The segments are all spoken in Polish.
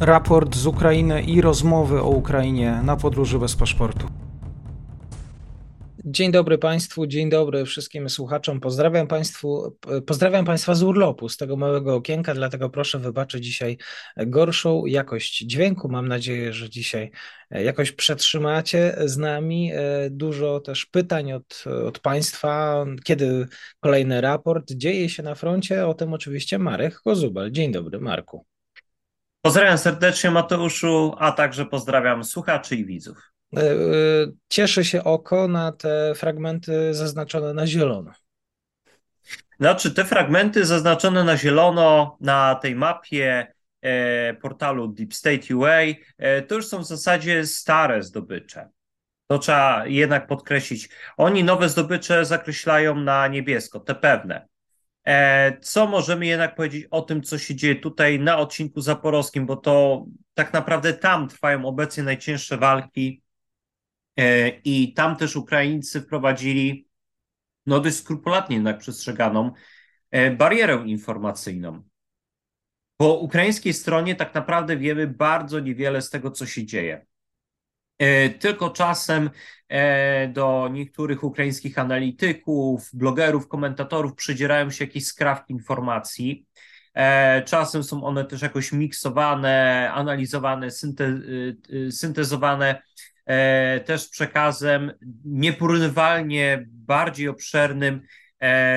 raport z Ukrainy i rozmowy o Ukrainie na podróży bez paszportu. Dzień dobry Państwu, dzień dobry wszystkim słuchaczom. Pozdrawiam, państwu, pozdrawiam Państwa z urlopu, z tego małego okienka, dlatego proszę wybaczyć dzisiaj gorszą jakość dźwięku. Mam nadzieję, że dzisiaj jakoś przetrzymacie z nami. Dużo też pytań od, od Państwa, kiedy kolejny raport dzieje się na froncie. O tym oczywiście Marek Kozubel. Dzień dobry, Marku. Pozdrawiam serdecznie Mateuszu, a także pozdrawiam słuchaczy i widzów. E, e, cieszy się oko na te fragmenty zaznaczone na zielono. Znaczy, te fragmenty zaznaczone na zielono na tej mapie e, portalu Deep State UA e, to już są w zasadzie stare zdobycze. To trzeba jednak podkreślić. Oni nowe zdobycze zakreślają na niebiesko, te pewne. E, co możemy jednak powiedzieć o tym, co się dzieje tutaj na odcinku zaporowskim, bo to tak naprawdę tam trwają obecnie najcięższe walki e, i tam też Ukraińcy wprowadzili no dość skrupulatnie jednak przestrzeganą e, barierę informacyjną. Po ukraińskiej stronie tak naprawdę wiemy bardzo niewiele z tego, co się dzieje. E, tylko czasem e, do niektórych ukraińskich analityków, blogerów, komentatorów przydzierają się jakieś skrawki informacji. E, czasem są one też jakoś miksowane, analizowane, synte, syntezowane też przekazem nieporównywalnie bardziej obszernym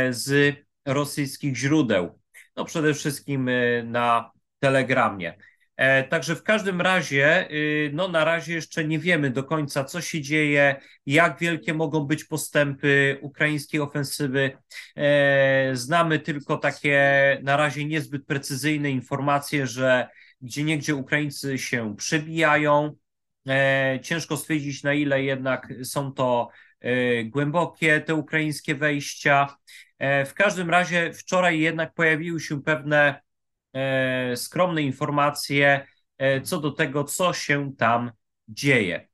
z rosyjskich źródeł. No przede wszystkim na Telegramie. E, także w każdym razie, y, no na razie jeszcze nie wiemy do końca, co się dzieje, jak wielkie mogą być postępy ukraińskiej ofensywy. E, znamy tylko takie na razie niezbyt precyzyjne informacje, że gdzie niegdzie Ukraińcy się przebijają. E, ciężko stwierdzić, na ile jednak są to głębokie te ukraińskie wejścia. W każdym razie wczoraj jednak pojawiły się pewne skromne informacje e, co do tego, co się tam dzieje.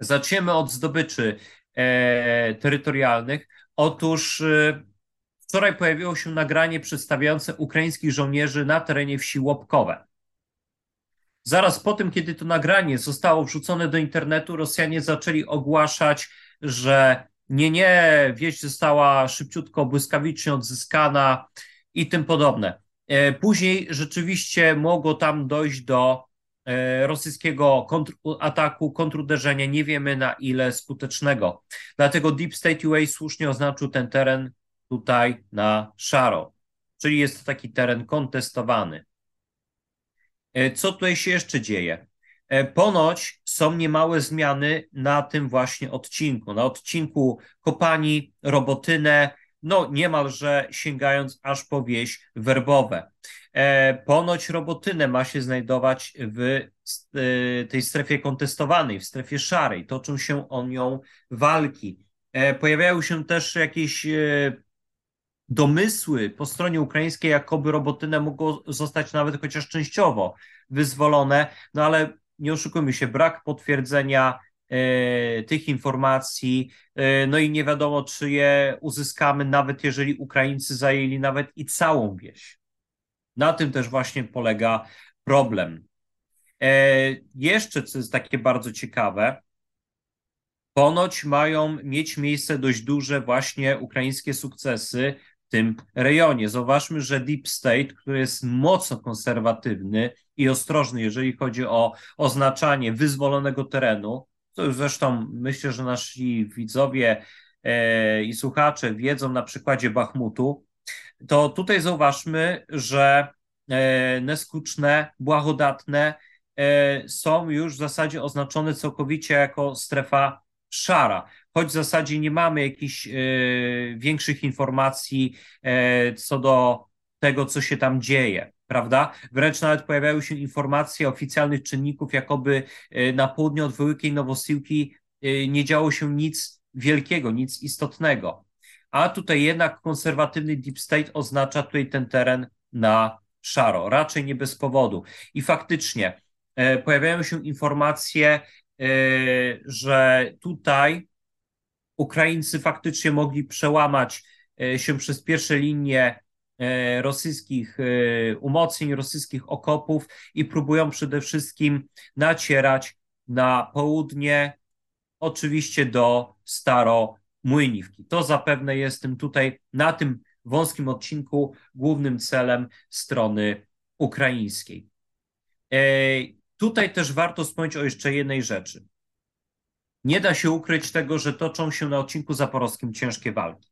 Zaczniemy od zdobyczy e, terytorialnych. Otóż wczoraj pojawiło się nagranie przedstawiające ukraińskich żołnierzy na terenie wsi Łopkowe. Zaraz po tym, kiedy to nagranie zostało wrzucone do internetu, Rosjanie zaczęli ogłaszać, że nie, nie, wieś została szybciutko, błyskawicznie odzyskana i tym podobne. E, później rzeczywiście mogło tam dojść do e, rosyjskiego kontrataku, kontruderzenia, nie wiemy na ile skutecznego. Dlatego Deep State UA słusznie oznaczył ten teren tutaj na szaro, czyli jest to taki teren kontestowany. E, co tutaj się jeszcze dzieje? Ponoć są niemałe zmiany na tym właśnie odcinku. Na odcinku Kopani, Robotynę, no niemalże sięgając aż po wieś werbowe. E, ponoć robotynę ma się znajdować w e, tej strefie kontestowanej, w strefie szarej. Toczą się o nią walki. E, pojawiają się też jakieś domysły po stronie ukraińskiej, jakoby robotynę mogło zostać nawet chociaż częściowo wyzwolone, no ale nie oszukujmy się, brak potwierdzenia tych informacji, e, no i nie wiadomo, czy je uzyskamy, nawet jeżeli Ukraińcy zajęli nawet i całą wieś. Na tym też właśnie polega problem. E, jeszcze, co jest takie bardzo ciekawe, ponoć mają mieć miejsce dość duże właśnie ukraińskie sukcesy w tym rejonie. Zauważmy, że Deep State, który jest mocno konserwatywny i ostrożny, jeżeli chodzi o oznaczanie wyzwolonego terenu, to już zresztą myślę, że nasi widzowie e, i słuchacze wiedzą na przykładzie Bachmutu, to tutaj zauważmy, że e, neskuczne, błahodatne e, są już w zasadzie oznaczone całkowicie jako strefa szara, choć w zasadzie nie mamy jakichś większych informacji co do tego, co się tam dzieje prawda? Wręcz nawet pojawiały się informacje oficjalnych czynników, jakoby e, na południe od Wielkiej Nowosiłki e, nie działo się nic wielkiego, nic istotnego. A tutaj jednak konserwatywny deep state oznacza tutaj ten teren na szaro, raczej nie bez powodu. I faktycznie e, pojawiają się informacje, że tutaj Ukraińcy faktycznie mogli przełamać się przez pierwsze linie rosyjskich umocnień, rosyjskich okopów i próbują przede wszystkim nacierać na południe, oczywiście do Staromłyniwki. To zapewne jest tym tutaj na tym wąskim odcinku głównym celem strony ukraińskiej. Tutaj też warto wspomnieć o jeszcze jednej rzeczy. Nie da się ukryć tego, że toczą się na odcinku zaporowskim ciężkie walki.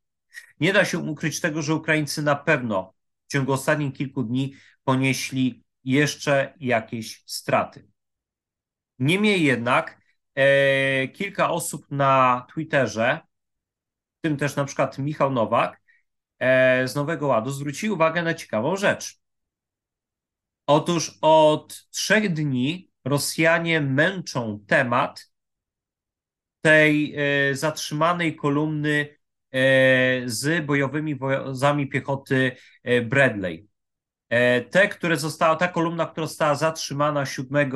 Nie da się ukryć tego, że Ukraińcy na pewno w ciągu ostatnich kilku dni ponieśli jeszcze jakieś straty. Niemniej jednak e, kilka osób na Twitterze, w tym też na przykład Michał Nowak e, z Nowego Ładu, zwrócił uwagę na ciekawą rzecz. Otóż od trzech dni Rosjanie męczą temat tej e, zatrzymanej kolumny z bojowymi wozami piechoty e, Bradley. Te, które została, ta kolumna, która została zatrzymana 7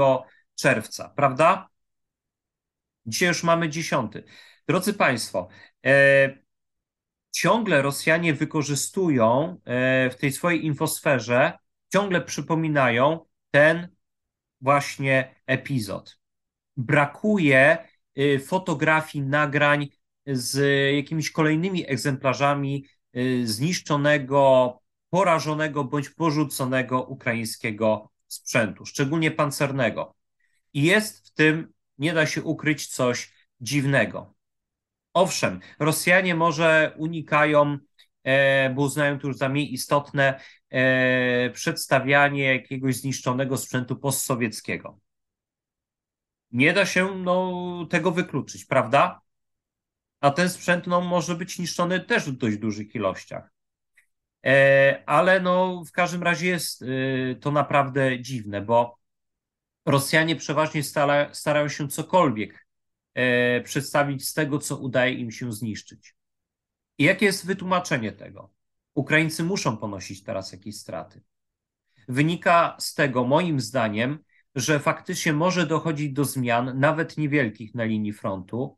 czerwca, prawda? Dzisiaj już mamy 10. Drodzy Państwo, ciągle Rosjanie wykorzystują w tej swojej infosferze, ciągle przypominają ten właśnie epizod. Brakuje fotografii, nagrań z jakimiś kolejnymi egzemplarzami y, zniszczonego, porażonego bądź porzuconego ukraińskiego sprzętu, szczególnie pancernego. I jest w tym, nie da się ukryć, coś dziwnego. Owszem, Rosjanie może unikają, e, bo uznają to już za mniej istotne, e, przedstawianie jakiegoś zniszczonego sprzętu postsowieckiego. Nie da się no, tego wykluczyć, prawda? A ten sprzęt no, może być niszczony też w dość dużych ilościach. E, ale no, w każdym razie jest e, to naprawdę dziwne, bo Rosjanie przeważnie stara, starają się cokolwiek e, przedstawić z tego, co udaje im się zniszczyć. I jakie jest wytłumaczenie tego? Ukraińcy muszą ponosić teraz jakieś straty. Wynika z tego, moim zdaniem, że faktycznie może dochodzić do zmian, nawet niewielkich na linii frontu.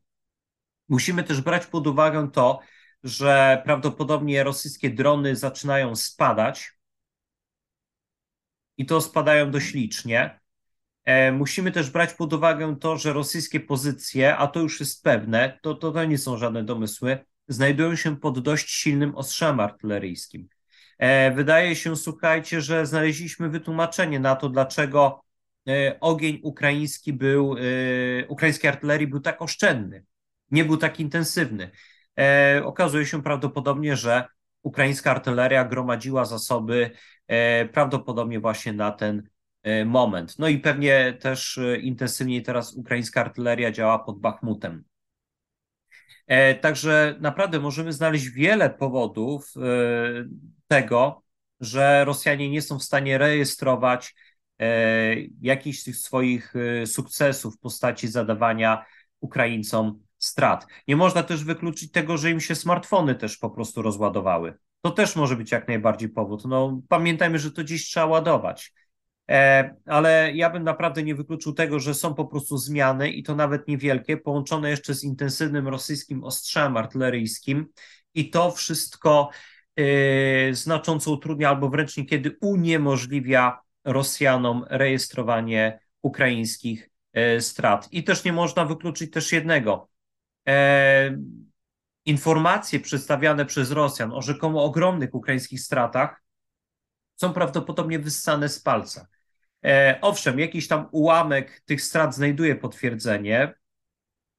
Musimy też brać pod uwagę to, że prawdopodobnie rosyjskie drony zaczynają spadać i to spadają dość licznie. E, musimy też brać pod uwagę to, że rosyjskie pozycje, a to już jest pewne, to, to, to nie są żadne domysły, znajdują się pod dość silnym ostrzem artyleryjskim. E, wydaje się, słuchajcie, że znaleźliśmy wytłumaczenie na to, dlaczego E, ogień ukraiński był, ukraińskiej artylerii był tak oszczędny, nie był tak intensywny. E, okazuje się prawdopodobnie, że ukraińska artyleria gromadziła zasoby prawdopodobnie właśnie na ten moment. No i pewnie też intensywniej teraz ukraińska artyleria działa pod Bachmutem. Także naprawdę możemy znaleźć wiele powodów tego, że Rosjanie nie są w stanie rejestrować E, jakichś tych swoich e, sukcesów w postaci zadawania Ukraińcom strat. Nie można też wykluczyć tego, że im się smartfony też po prostu rozładowały. To też może być jak najbardziej powód. No, pamiętajmy, że to dziś trzeba ładować. E, ale ja bym naprawdę nie wykluczył tego, że są po prostu zmiany i to nawet niewielkie, połączone jeszcze z intensywnym rosyjskim ostrzem artyleryjskim i to wszystko znacząco utrudnia albo wręcz niekiedy uniemożliwia Rosjanom rejestrowanie ukraińskich e, strat. I też nie można wykluczyć też jednego. E, informacje przedstawiane przez Rosjan o rzekomo ogromnych ukraińskich stratach są prawdopodobnie wyssane z palca. E, owszem, jakiś tam ułamek tych strat znajduje potwierdzenie.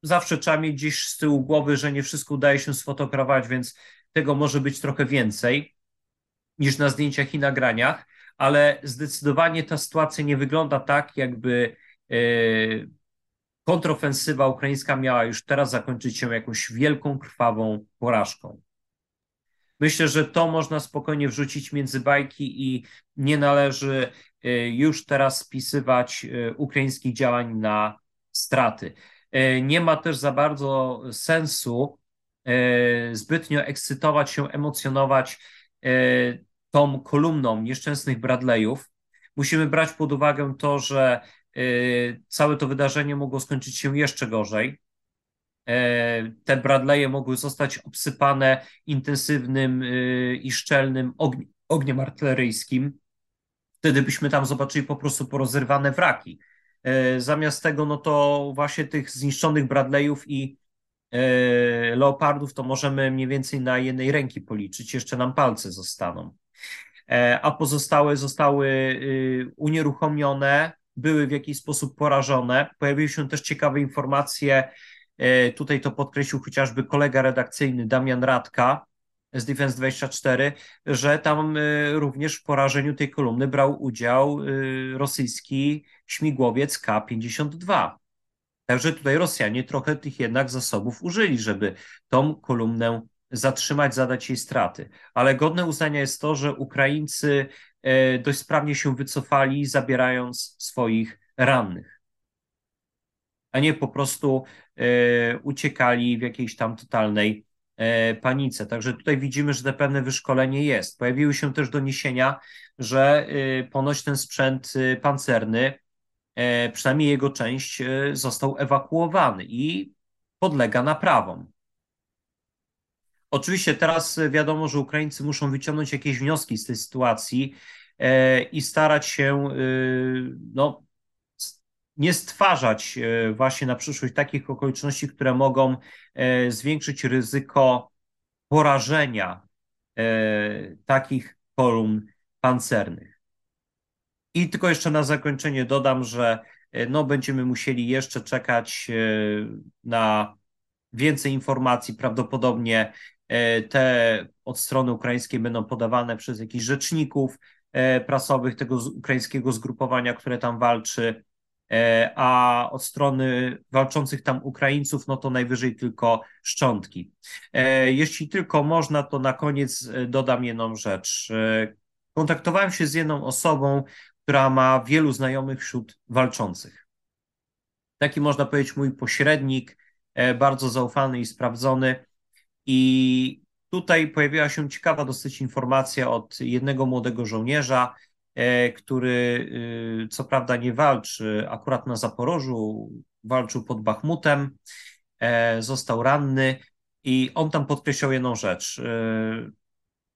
Zawsze trzeba mieć gdzieś z tyłu głowy, że nie wszystko udaje się sfotografować, więc tego może być trochę więcej niż na zdjęciach i nagraniach ale zdecydowanie ta sytuacja nie wygląda tak, jakby e, kontrofensywa ukraińska miała już teraz zakończyć się jakąś wielką, krwawą porażką. Myślę, że to można spokojnie wrzucić między bajki i nie należy e, już teraz spisywać e, ukraińskich działań na straty. Nie ma też za bardzo sensu zbytnio ekscytować się, emocjonować tą kolumną nieszczęsnych Bradleyów, musimy brać pod uwagę to, że y, całe to wydarzenie mogło skończyć się jeszcze gorzej. E, te Bradleye mogły zostać obsypane intensywnym y, i szczelnym ogniem artyleryjskim, wtedy byśmy tam zobaczyli po prostu porozrywane wraki. Zamiast tego, no to właśnie tych zniszczonych Bradleyów i Leopardów to możemy mniej więcej na jednej ręki policzyć, jeszcze nam palce zostaną. A pozostałe zostały y, unieruchomione, były w jakiś sposób porażone. Pojawiły się też ciekawe informacje, e, tutaj to podkreślił chociażby kolega redakcyjny Damian Radka z Defense 24, że tam e, również w porażeniu tej kolumny brał udział e, rosyjski śmigłowiec K-52. Także tutaj Rosjanie trochę tych jednak zasobów użyli, żeby tą kolumnę zatrzymać, zadać jej straty. Ale godne uznania jest to, że Ukraińcy dość sprawnie się wycofali, zabierając swoich rannych, a nie po prostu e, uciekali w jakiejś tam totalnej e, panice. Także tutaj widzimy, że pewne wyszkolenie jest. Pojawiły się też doniesienia, że ponoć ten sprzęt pancerny, przynajmniej jego część, został ewakuowany i podlega naprawom. Oczywiście teraz wiadomo, że Ukraińcy muszą wyciągnąć jakieś wnioski z tej sytuacji e, i starać się e, no, nie stwarzać e, właśnie na przyszłość takich okoliczności, które mogą zwiększyć ryzyko porażenia takich kolumn pancernych. I tylko jeszcze na zakończenie dodam, że no, będziemy musieli jeszcze czekać na więcej informacji. Prawdopodobnie E, te od strony ukraińskiej będą podawane przez jakichś rzeczników e, prasowych tego ukraińskiego zgrupowania, które tam walczy, e, a od strony walczących tam Ukraińców, no to najwyżej tylko szczątki. Jeśli tylko można, to na koniec dodam jedną rzecz. Kontaktowałem się z jedną osobą, która ma wielu znajomych wśród walczących. Taki można powiedzieć mój pośrednik, bardzo zaufany i sprawdzony. I tutaj pojawiła się ciekawa dosyć informacja od jednego młodego żołnierza, e, który e, co prawda nie walczy akurat na Zaporożu, walczył pod Bachmutem, e, został ranny i on tam podkreślał jedną rzecz.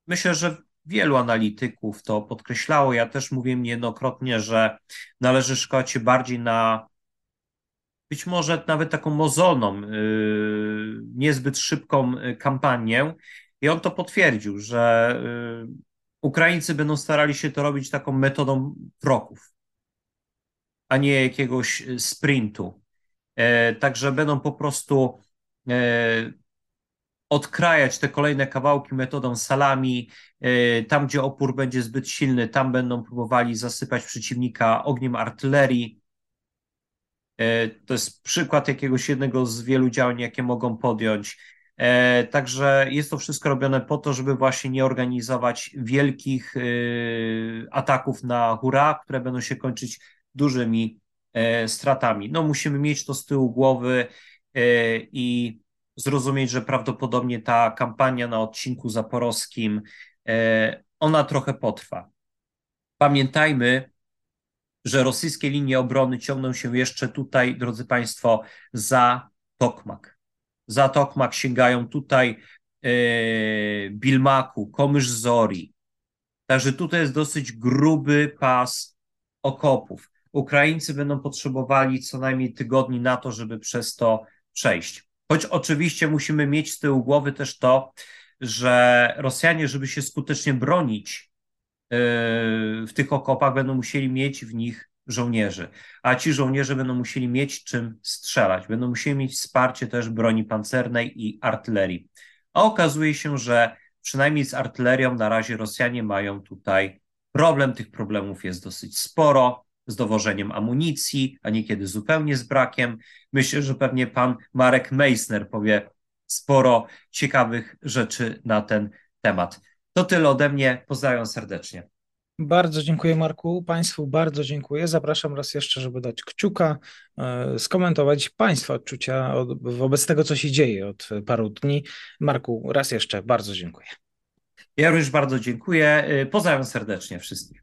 Myślę, że wielu analityków to podkreślało. Ja też mówiłem niejednokrotnie, że należy szukać się bardziej na być może nawet taką mozolną, y, niezbyt szybką y, kampanię. I on to potwierdził, że y, Ukraińcy będą starali się to robić taką metodą kroków, a nie jakiegoś sprintu. E, także będą po prostu e, odkrajać te kolejne kawałki metodą salami. E, tam, gdzie opór będzie zbyt silny, tam będą próbowali zasypać przeciwnika ogniem artylerii. E, to jest przykład jakiegoś jednego z wielu działań, jakie mogą podjąć. E, także jest to wszystko robione po to, żeby właśnie nie organizować wielkich e, ataków na hura, które będą się kończyć dużymi stratami. No musimy mieć to z tyłu głowy i zrozumieć, że prawdopodobnie ta kampania na odcinku zaporowskim, ona trochę potrwa. Pamiętajmy, że rosyjskie linie obrony ciągną się jeszcze tutaj, drodzy Państwo, za Tokmak. Za Tokmak sięgają tutaj e, Bilmaku, Komysz Zori. Także tutaj jest dosyć gruby pas okopów. Ukraińcy będą potrzebowali co najmniej tygodni na to, żeby przez to przejść. Choć oczywiście musimy mieć z tyłu głowy też to, że Rosjanie, żeby się skutecznie bronić w tych okopach będą musieli mieć w nich żołnierzy, a ci żołnierze będą musieli mieć czym strzelać, będą musieli mieć wsparcie też broni pancernej i artylerii. A okazuje się, że przynajmniej z artylerią na razie Rosjanie mają tutaj problem. Tych problemów jest dosyć sporo z dowożeniem amunicji, a niekiedy zupełnie z brakiem. Myślę, że pewnie pan Marek Meissner powie sporo ciekawych rzeczy na ten temat. To tyle ode mnie. Pozdrawiam serdecznie. Bardzo dziękuję Marku, Państwu bardzo dziękuję. Zapraszam raz jeszcze, żeby dać kciuka, e, skomentować Państwa odczucia wobec tego, co się dzieje od paru dni. Marku, raz jeszcze bardzo dziękuję. Ja również bardzo dziękuję. E, pozdrawiam serdecznie wszystkich.